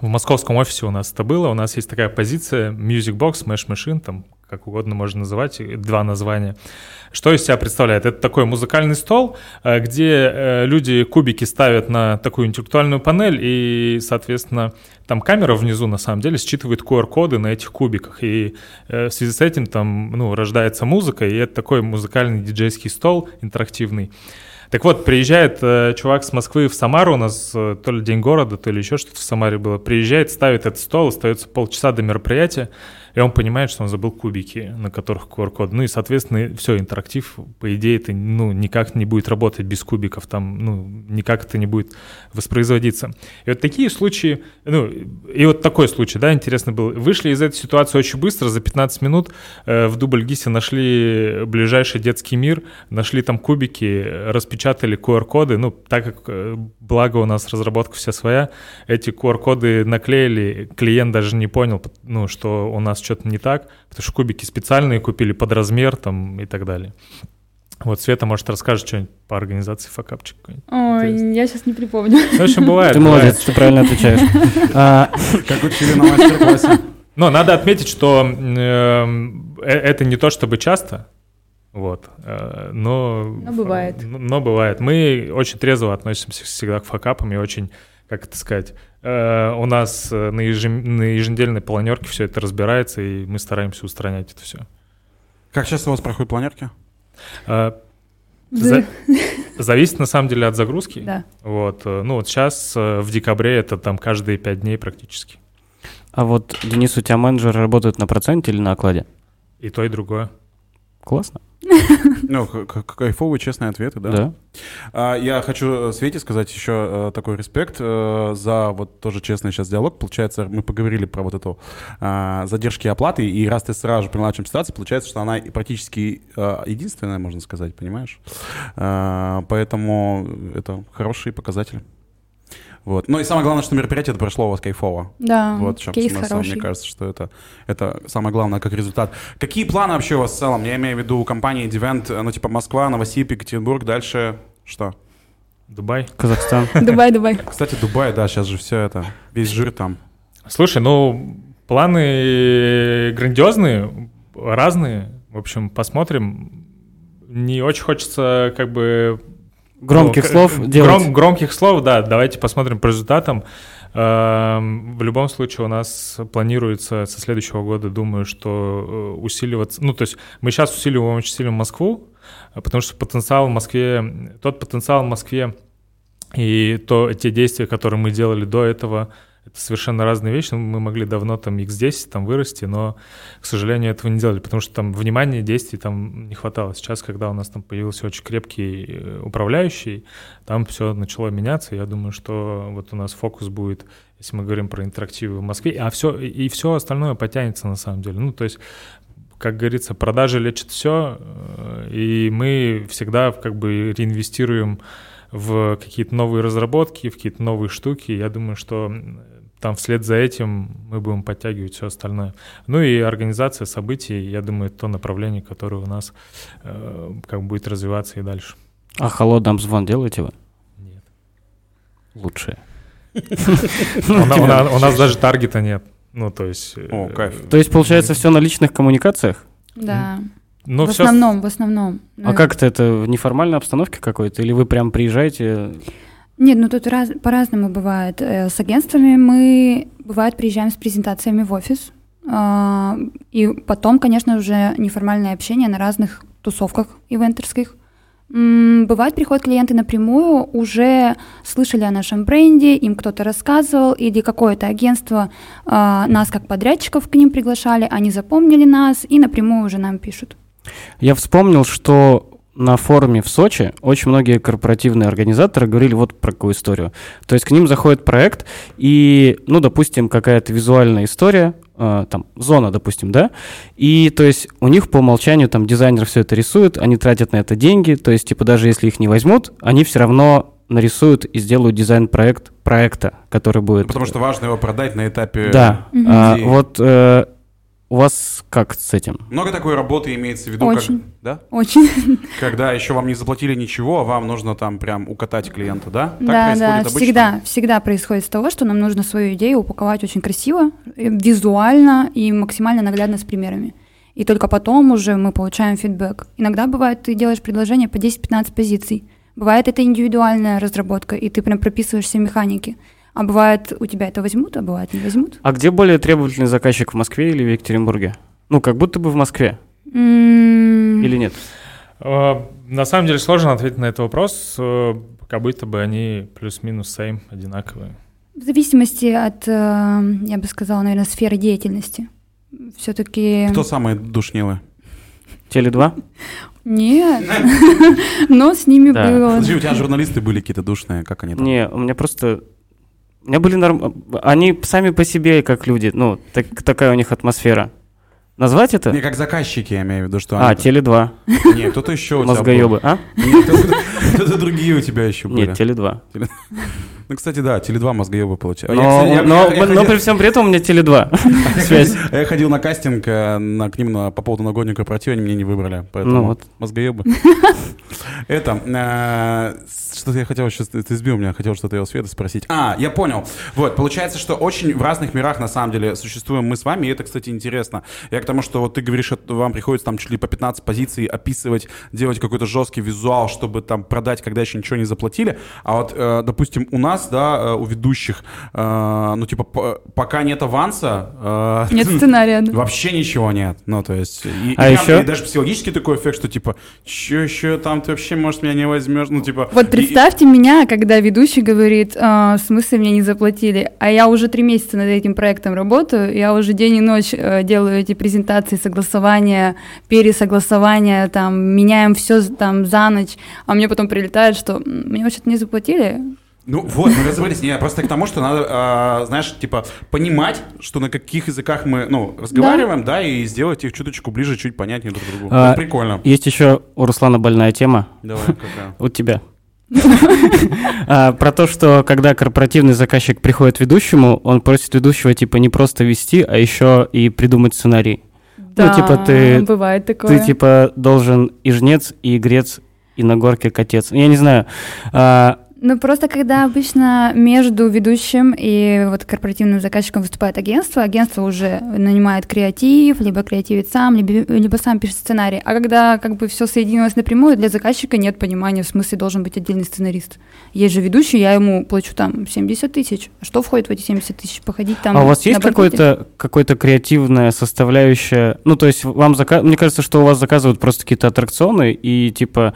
Speaker 4: В московском офисе у нас это было, у нас есть такая позиция Music Box, Smash Machine, там как угодно можно называть, два названия. Что из себя представляет? Это такой музыкальный стол, э, где э, люди кубики ставят на такую интеллектуальную панель, и, соответственно, там камера внизу, на самом деле, считывает QR-коды на этих кубиках. И э, в связи с этим там ну, рождается музыка, и это такой музыкальный диджейский стол интерактивный. Так вот, приезжает э, чувак с Москвы в Самару, у нас э, то ли День города, то ли еще что-то в Самаре было. Приезжает, ставит этот стол, остается полчаса до мероприятия, и он понимает, что он забыл кубики, на которых QR-код. Ну и, соответственно, все, интерактив, по идее, это ну, никак не будет работать без кубиков, там, ну, никак это не будет воспроизводиться. И вот такие случаи, ну, и вот такой случай, да, интересно был. Вышли из этой ситуации очень быстро, за 15 минут э, в Дубльгисе нашли ближайший детский мир, нашли там кубики, распечатали QR-коды, ну, так как, э, благо у нас разработка вся своя, эти QR-коды наклеили, клиент даже не понял, ну, что у нас что-то не так, потому что кубики специальные купили под размер там и так далее. Вот Света, может, расскажет что-нибудь по организации факапчик.
Speaker 3: Ой, Интересно. я сейчас не припомню.
Speaker 4: Ну, в общем, бывает.
Speaker 2: Ты молодец, ты правильно отвечаешь.
Speaker 1: А, как учили на мастер-классе.
Speaker 4: Но надо отметить, что эм, э, это не то чтобы часто, вот, э, но...
Speaker 3: Но бывает.
Speaker 4: Но бывает. Мы очень трезво относимся всегда к факапам и очень, как это сказать, Э, у нас э, на, ежем, на еженедельной планерке все это разбирается, и мы стараемся устранять это все.
Speaker 1: Как часто у вас проходят планерки?
Speaker 4: Э, за... Зависит на самом деле от загрузки.
Speaker 3: Да.
Speaker 4: Вот. Ну вот сейчас в декабре это там каждые пять дней практически.
Speaker 2: А вот, Денис, у тебя менеджер работает на проценте или на окладе?
Speaker 4: И то, и другое.
Speaker 2: Классно.
Speaker 1: Ну, кайфовые, честные ответы, да?
Speaker 2: Да.
Speaker 1: А, я хочу Свете сказать еще э, такой респект э, за вот тоже честный сейчас диалог. Получается, мы поговорили про вот эту а, задержки оплаты, и раз ты сразу же поняла, в чем ситуация, получается, что она практически э, единственная, можно сказать, понимаешь? А, поэтому это хороший показатель. Вот. Ну и самое главное, что мероприятие это прошло у вас кайфово.
Speaker 3: Да,
Speaker 1: вот, чем кейс смысл. хороший. Мне кажется, что это, это самое главное как результат. Какие планы вообще у вас в целом? Я имею в виду компании Девент, ну типа Москва, Новосиб, Екатеринбург, дальше что?
Speaker 4: Дубай.
Speaker 2: Казахстан.
Speaker 3: Дубай, Дубай.
Speaker 1: Кстати, Дубай, да, сейчас же все это, весь жир там.
Speaker 4: Слушай, ну, планы грандиозные, разные. В общем, посмотрим. Не очень хочется как бы
Speaker 2: Громких ну, слов
Speaker 4: гром, делать. Громких слов, да. Давайте посмотрим по результатам. Эм, в любом случае у нас планируется со следующего года, думаю, что э, усиливаться... Ну, то есть мы сейчас усиливаем очень сильно Москву, потому что потенциал в Москве... Тот потенциал в Москве и то, те действия, которые мы делали до этого, это совершенно разные вещи. Мы могли давно там X10 там вырасти, но, к сожалению, этого не делали, потому что там внимания, действий там не хватало. Сейчас, когда у нас там появился очень крепкий э, управляющий, там все начало меняться. Я думаю, что вот у нас фокус будет, если мы говорим про интерактивы в Москве, а все, и все остальное потянется на самом деле. Ну, то есть как говорится, продажи лечат все, э, и мы всегда как бы реинвестируем в какие-то новые разработки, в какие-то новые штуки. Я думаю, что там вслед за этим мы будем подтягивать все остальное. Ну и организация событий, я думаю, это то направление, которое у нас э, как будет развиваться и дальше.
Speaker 2: А холодный обзвон делаете вы?
Speaker 4: Нет.
Speaker 2: лучшие.
Speaker 4: У нас даже таргета нет. Ну, то есть...
Speaker 1: О, кайф.
Speaker 2: То есть, получается, все на личных коммуникациях?
Speaker 3: Да.
Speaker 4: Ну,
Speaker 3: в
Speaker 4: все
Speaker 3: основном, в основном.
Speaker 2: А как это, это в неформальной обстановке какой-то? Или вы прям приезжаете?
Speaker 3: Нет, ну тут раз, по-разному бывает. Э, С агентствами мы, бывает, приезжаем с презентациями в офис, а, и потом, конечно, уже неформальное общение на разных тусовках ивентерских. Бывает, приходят клиенты напрямую, уже слышали о нашем бренде, им кто-то рассказывал, или какое-то агентство а, нас как подрядчиков к ним приглашали, они запомнили нас и напрямую уже нам пишут.
Speaker 2: Я вспомнил, что на форуме в Сочи очень многие корпоративные организаторы говорили вот про какую историю. То есть к ним заходит проект, и, ну, допустим, какая-то визуальная история, э, там, зона, допустим, да, и, то есть, у них по умолчанию там дизайнер все это рисует, они тратят на это деньги, то есть, типа, даже если их не возьмут, они все равно нарисуют и сделают дизайн-проект проекта, который будет...
Speaker 1: Потому что важно его продать на этапе...
Speaker 2: Да, а, вот э, у вас как с этим?
Speaker 1: Много такой работы имеется в виду,
Speaker 3: Очень.
Speaker 1: как, да?
Speaker 3: Очень.
Speaker 1: Когда еще вам не заплатили ничего, а вам нужно там прям укатать клиента, да? Так
Speaker 3: да,
Speaker 1: происходит
Speaker 3: да,
Speaker 1: обычно?
Speaker 3: всегда, всегда происходит с того, что нам нужно свою идею упаковать очень красиво, визуально и максимально наглядно с примерами. И только потом уже мы получаем фидбэк. Иногда бывает, ты делаешь предложение по 10-15 позиций. Бывает, это индивидуальная разработка, и ты прям прописываешь все механики. А бывает, у тебя это возьмут, а бывает, не возьмут.
Speaker 2: А где более требовательный заказчик, в Москве или в Екатеринбурге? Ну, как будто бы в Москве,
Speaker 3: М,
Speaker 2: или нет?
Speaker 4: Э, На самом деле сложно ответить на этот вопрос, э, как будто бы они плюс-минус сейм одинаковые.
Speaker 3: В зависимости от, э, я бы сказала, наверное, сферы деятельности. Все-таки...
Speaker 1: Кто самый душнилый?
Speaker 2: Теле2?
Speaker 3: Нет, но с ними
Speaker 2: Да.
Speaker 3: было.
Speaker 1: Подожди, у тебя журналисты были какие-то душные, как они там?
Speaker 2: Не, у меня просто... У меня были норм... Они сами по себе как люди, ну, так- такая у них атмосфера. Назвать это?
Speaker 1: Не, как заказчики, я имею в виду, что
Speaker 2: А,
Speaker 1: они...
Speaker 2: Теле2,
Speaker 1: Нет, кто-то еще у тебя
Speaker 2: мозгоебы, а?
Speaker 1: Нет, кто-то- кто-то другие у тебя еще были.
Speaker 2: Нет, Теле2.
Speaker 1: Ну, кстати, да, Теле2 мозгоебы получается.
Speaker 2: Но, при всем при этом у меня Теле2 связь.
Speaker 1: Я ходил на кастинг э, к ним по поводу новогоднего корпоратива, они меня не выбрали, поэтому
Speaker 2: Ну
Speaker 1: мозгоебы. Это, э, что-то я хотел сейчас, ты сбил меня, хотел что-то у Света спросить. А, я понял. Вот, получается, что очень в разных мирах, на самом деле, существуем мы с вами, и это, кстати, интересно. Я к тому, что вот ты говоришь, что вам приходится там чуть ли по 15 позиций описывать, делать какой-то жесткий визуал, чтобы там продать, когда еще ничего не заплатили. А вот, э, допустим, у нас, да, э, у ведущих, э, ну, типа, п- пока нет аванса... э,
Speaker 3: Нет сценария. да.
Speaker 1: Вообще ничего нет. Ну, то есть... И,
Speaker 2: А
Speaker 1: и
Speaker 2: еще?
Speaker 1: и даже психологический такой эффект, что типа, че еще там, ты вообще, может, меня не возьмешь? Ну, типа...
Speaker 3: Вот
Speaker 1: и-
Speaker 3: представьте меня, когда ведущий говорит, «А, в смысле мне не заплатили, а я уже три месяца над этим проектом работаю, я уже день и ночь э, делаю эти презентации, согласования, пересогласования, там, меняем все там за ночь, а мне потом прилетает, что «М, мне вообще-то не заплатили,
Speaker 1: Ну, вот, мы разобрались. Не, просто к тому, что надо, а, знаешь, типа, понимать, что на каких языках мы, ну, разговариваем, да, и сделать их чуточку ближе, чуть понятнее друг другу.
Speaker 2: А,
Speaker 1: Это прикольно.
Speaker 2: Есть еще у Руслана больная тема.
Speaker 1: Давай, какая.
Speaker 2: У тебя. А, Про то, что когда корпоративный заказчик приходит к ведущему, он просит ведущего типа не просто вести, а еще и придумать сценарий. Ну, типа, ты-
Speaker 3: бывает такое.
Speaker 2: Ты типа должен и жнец, и игрец, и на горке катец. Я не знаю. а,
Speaker 3: Ну, просто когда обычно между ведущим и вот корпоративным заказчиком выступает агентство, агентство уже нанимает креатив, либо креативит сам, либо, либо сам пишет сценарий. А когда как бы все соединилось напрямую, для заказчика нет понимания, в смысле должен быть отдельный сценарист. Есть же ведущий, я ему плачу там 70 тысяч. А Что входит в эти 70 тысяч? Походить там
Speaker 2: а у вас есть какой-то какой-то креативная составляющая? Ну, то есть вам зака... мне кажется, что у вас заказывают просто какие-то аттракционы и типа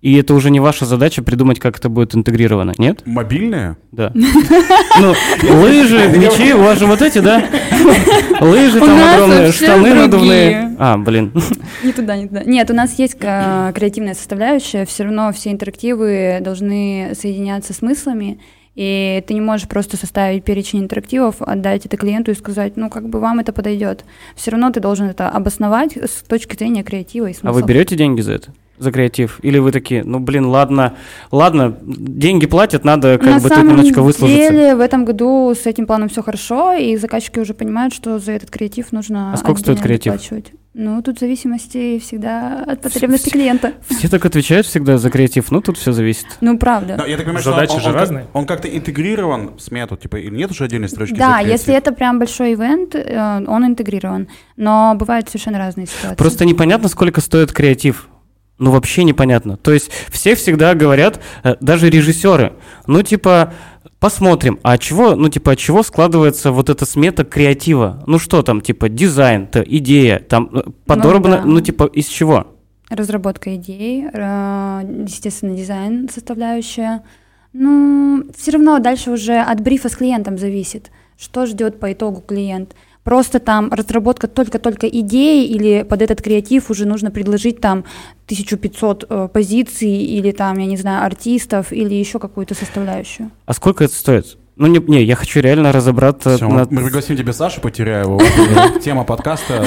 Speaker 2: и это уже не ваша задача придумать, как это будет интегрировано, нет?
Speaker 1: Мобильные?
Speaker 2: Да. Ну, лыжи, мечи, у вас же вот эти, да? Лыжи там огромные, штаны надувные. А, блин.
Speaker 3: Не туда, не туда. Нет, у нас есть э, креативная составляющая, все равно все интерактивы должны соединяться смыслами, и ты не можешь просто составить перечень интерактивов, отдать это клиенту и сказать, ну, как бы вам это подойдет. Все равно ты должен это обосновать с точки зрения креатива и
Speaker 2: А
Speaker 3: смысла.
Speaker 2: вы берете деньги за это? За креатив? Или вы такие, ну, блин, ладно, ладно, деньги платят, надо как
Speaker 3: На
Speaker 2: бы тут
Speaker 3: самом
Speaker 2: немножечко выслужиться.
Speaker 3: деле в этом году с этим планом все хорошо, и заказчики уже понимают, что за этот креатив нужно
Speaker 2: А сколько стоит креатив?
Speaker 3: доплачивать. Ну, тут зависимости всегда от потребностей клиента.
Speaker 2: Все так отвечают всегда за креатив, ну тут все зависит.
Speaker 3: Ну, правда.
Speaker 1: Да, я так понимаю,
Speaker 4: Задачи
Speaker 1: что он,
Speaker 4: же
Speaker 1: он,
Speaker 4: разные.
Speaker 1: Он как-то интегрирован в смету, типа, или нет уже отдельной строчки?
Speaker 3: Да, если это прям большой ивент, э, он интегрирован. Но бывают совершенно разные ситуации.
Speaker 2: Просто непонятно, сколько стоит креатив. Ну, вообще непонятно. То есть все всегда говорят, э, даже режиссеры, ну, типа, посмотрим, а чего, ну, типа, от чего складывается вот эта смета креатива? Ну, что там, типа, дизайн, то идея, там, э, подорвано,
Speaker 3: да.
Speaker 2: ну, типа, из чего?
Speaker 3: Разработка идей, э, естественно, дизайн составляющая. Ну, все равно дальше уже от брифа с клиентом зависит, что ждет по итогу клиент. Просто там разработка только-только идеи или под этот креатив уже нужно предложить там 1500 э, позиций или там, я не знаю, артистов или еще какую-то составляющую.
Speaker 2: А сколько это стоит? Ну, не, не я хочу реально разобраться
Speaker 1: Всё,
Speaker 2: над-
Speaker 1: Мы пригласим тебе Сашу Потеряеву. Тема подкаста.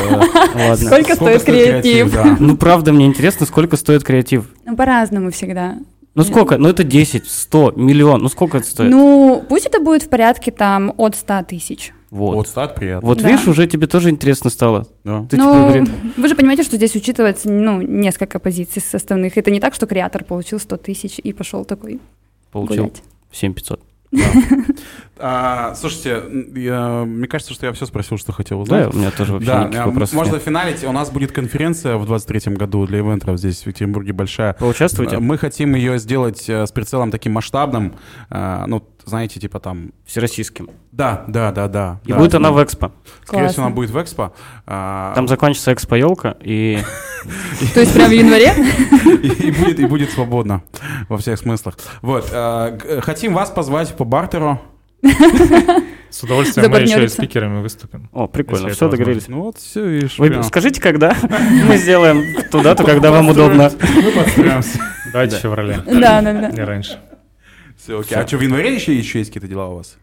Speaker 1: э.
Speaker 3: Сколько стоит креатив?
Speaker 2: Ну, правда, мне интересно, сколько стоит креатив.
Speaker 3: Ну, по-разному всегда.
Speaker 2: Ну, сколько? Ну, это 10, 100, миллион. Ну, сколько это стоит?
Speaker 3: Ну, пусть это будет в порядке там от 100 тысяч.
Speaker 2: Вот.
Speaker 1: Вот стат приятно.
Speaker 2: Вот
Speaker 3: Да.
Speaker 2: видишь, уже тебе тоже интересно стало.
Speaker 1: Да.
Speaker 2: Ты
Speaker 3: ну,
Speaker 2: типа
Speaker 3: вы же понимаете, что здесь учитывается ну, несколько позиций составных. Это не так, что креатор получил 100 тысяч и пошел такой
Speaker 2: получил
Speaker 3: гулять.
Speaker 2: 7500.
Speaker 1: А, Слушайте, я- мне кажется, что я все спросил, что хотел
Speaker 2: Да,
Speaker 1: узнать.
Speaker 2: у меня тоже вообще
Speaker 1: Да,
Speaker 2: никаких вопросов
Speaker 1: можно
Speaker 2: нет.
Speaker 1: финалить. У нас будет конференция в 23-м году для ивентеров здесь, в Екатеринбурге, большая.
Speaker 2: Поучаствуйте
Speaker 1: Мы хотим ее сделать э, с прицелом таким масштабным. э, Ну, знаете, типа там...
Speaker 2: всероссийским.
Speaker 1: Да, да, да, да.
Speaker 2: И
Speaker 1: да.
Speaker 2: будет она в Экспо.
Speaker 1: Скорее всего, она будет в Экспо. А,
Speaker 2: Там закончится Экспо елка и
Speaker 3: То есть прям в январе?
Speaker 1: и, будет, и будет свободно во всех смыслах. Вот. г- Хотим вас позвать по бартеру.
Speaker 4: С удовольствием мы еще и спикерами выступим.
Speaker 2: О, прикольно, все договорились.
Speaker 1: Ну вот, все, видишь.
Speaker 2: Вы скажите, когда мы сделаем туда-то, когда вам удобно.
Speaker 1: Мы подстроимся.
Speaker 4: Давайте в феврале,
Speaker 3: Да, да, да.
Speaker 4: не раньше.
Speaker 1: Все, окей. А что, в январе еще, еще есть какие-то дела у вас?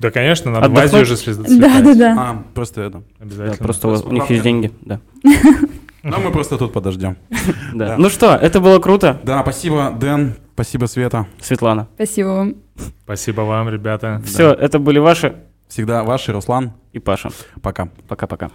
Speaker 4: Да, конечно, надо в
Speaker 2: Отдохнуть?
Speaker 4: Азию уже слез-
Speaker 3: Да, да,
Speaker 4: слетать.
Speaker 3: да.
Speaker 1: А, просто это.
Speaker 2: Да,
Speaker 4: Обязательно.
Speaker 2: просто у у них есть деньги. Да.
Speaker 1: Ну, мы просто тут подождем.
Speaker 2: Да.
Speaker 1: Да.
Speaker 2: Ну что, это было круто.
Speaker 1: Да, спасибо, Дэн. Спасибо, Света.
Speaker 2: Светлана.
Speaker 3: Спасибо вам.
Speaker 4: Спасибо вам, ребята.
Speaker 2: Все, это были ваши
Speaker 1: Всегда ваши, Руслан.
Speaker 2: и Паша.
Speaker 1: Пока.
Speaker 2: Пока-пока.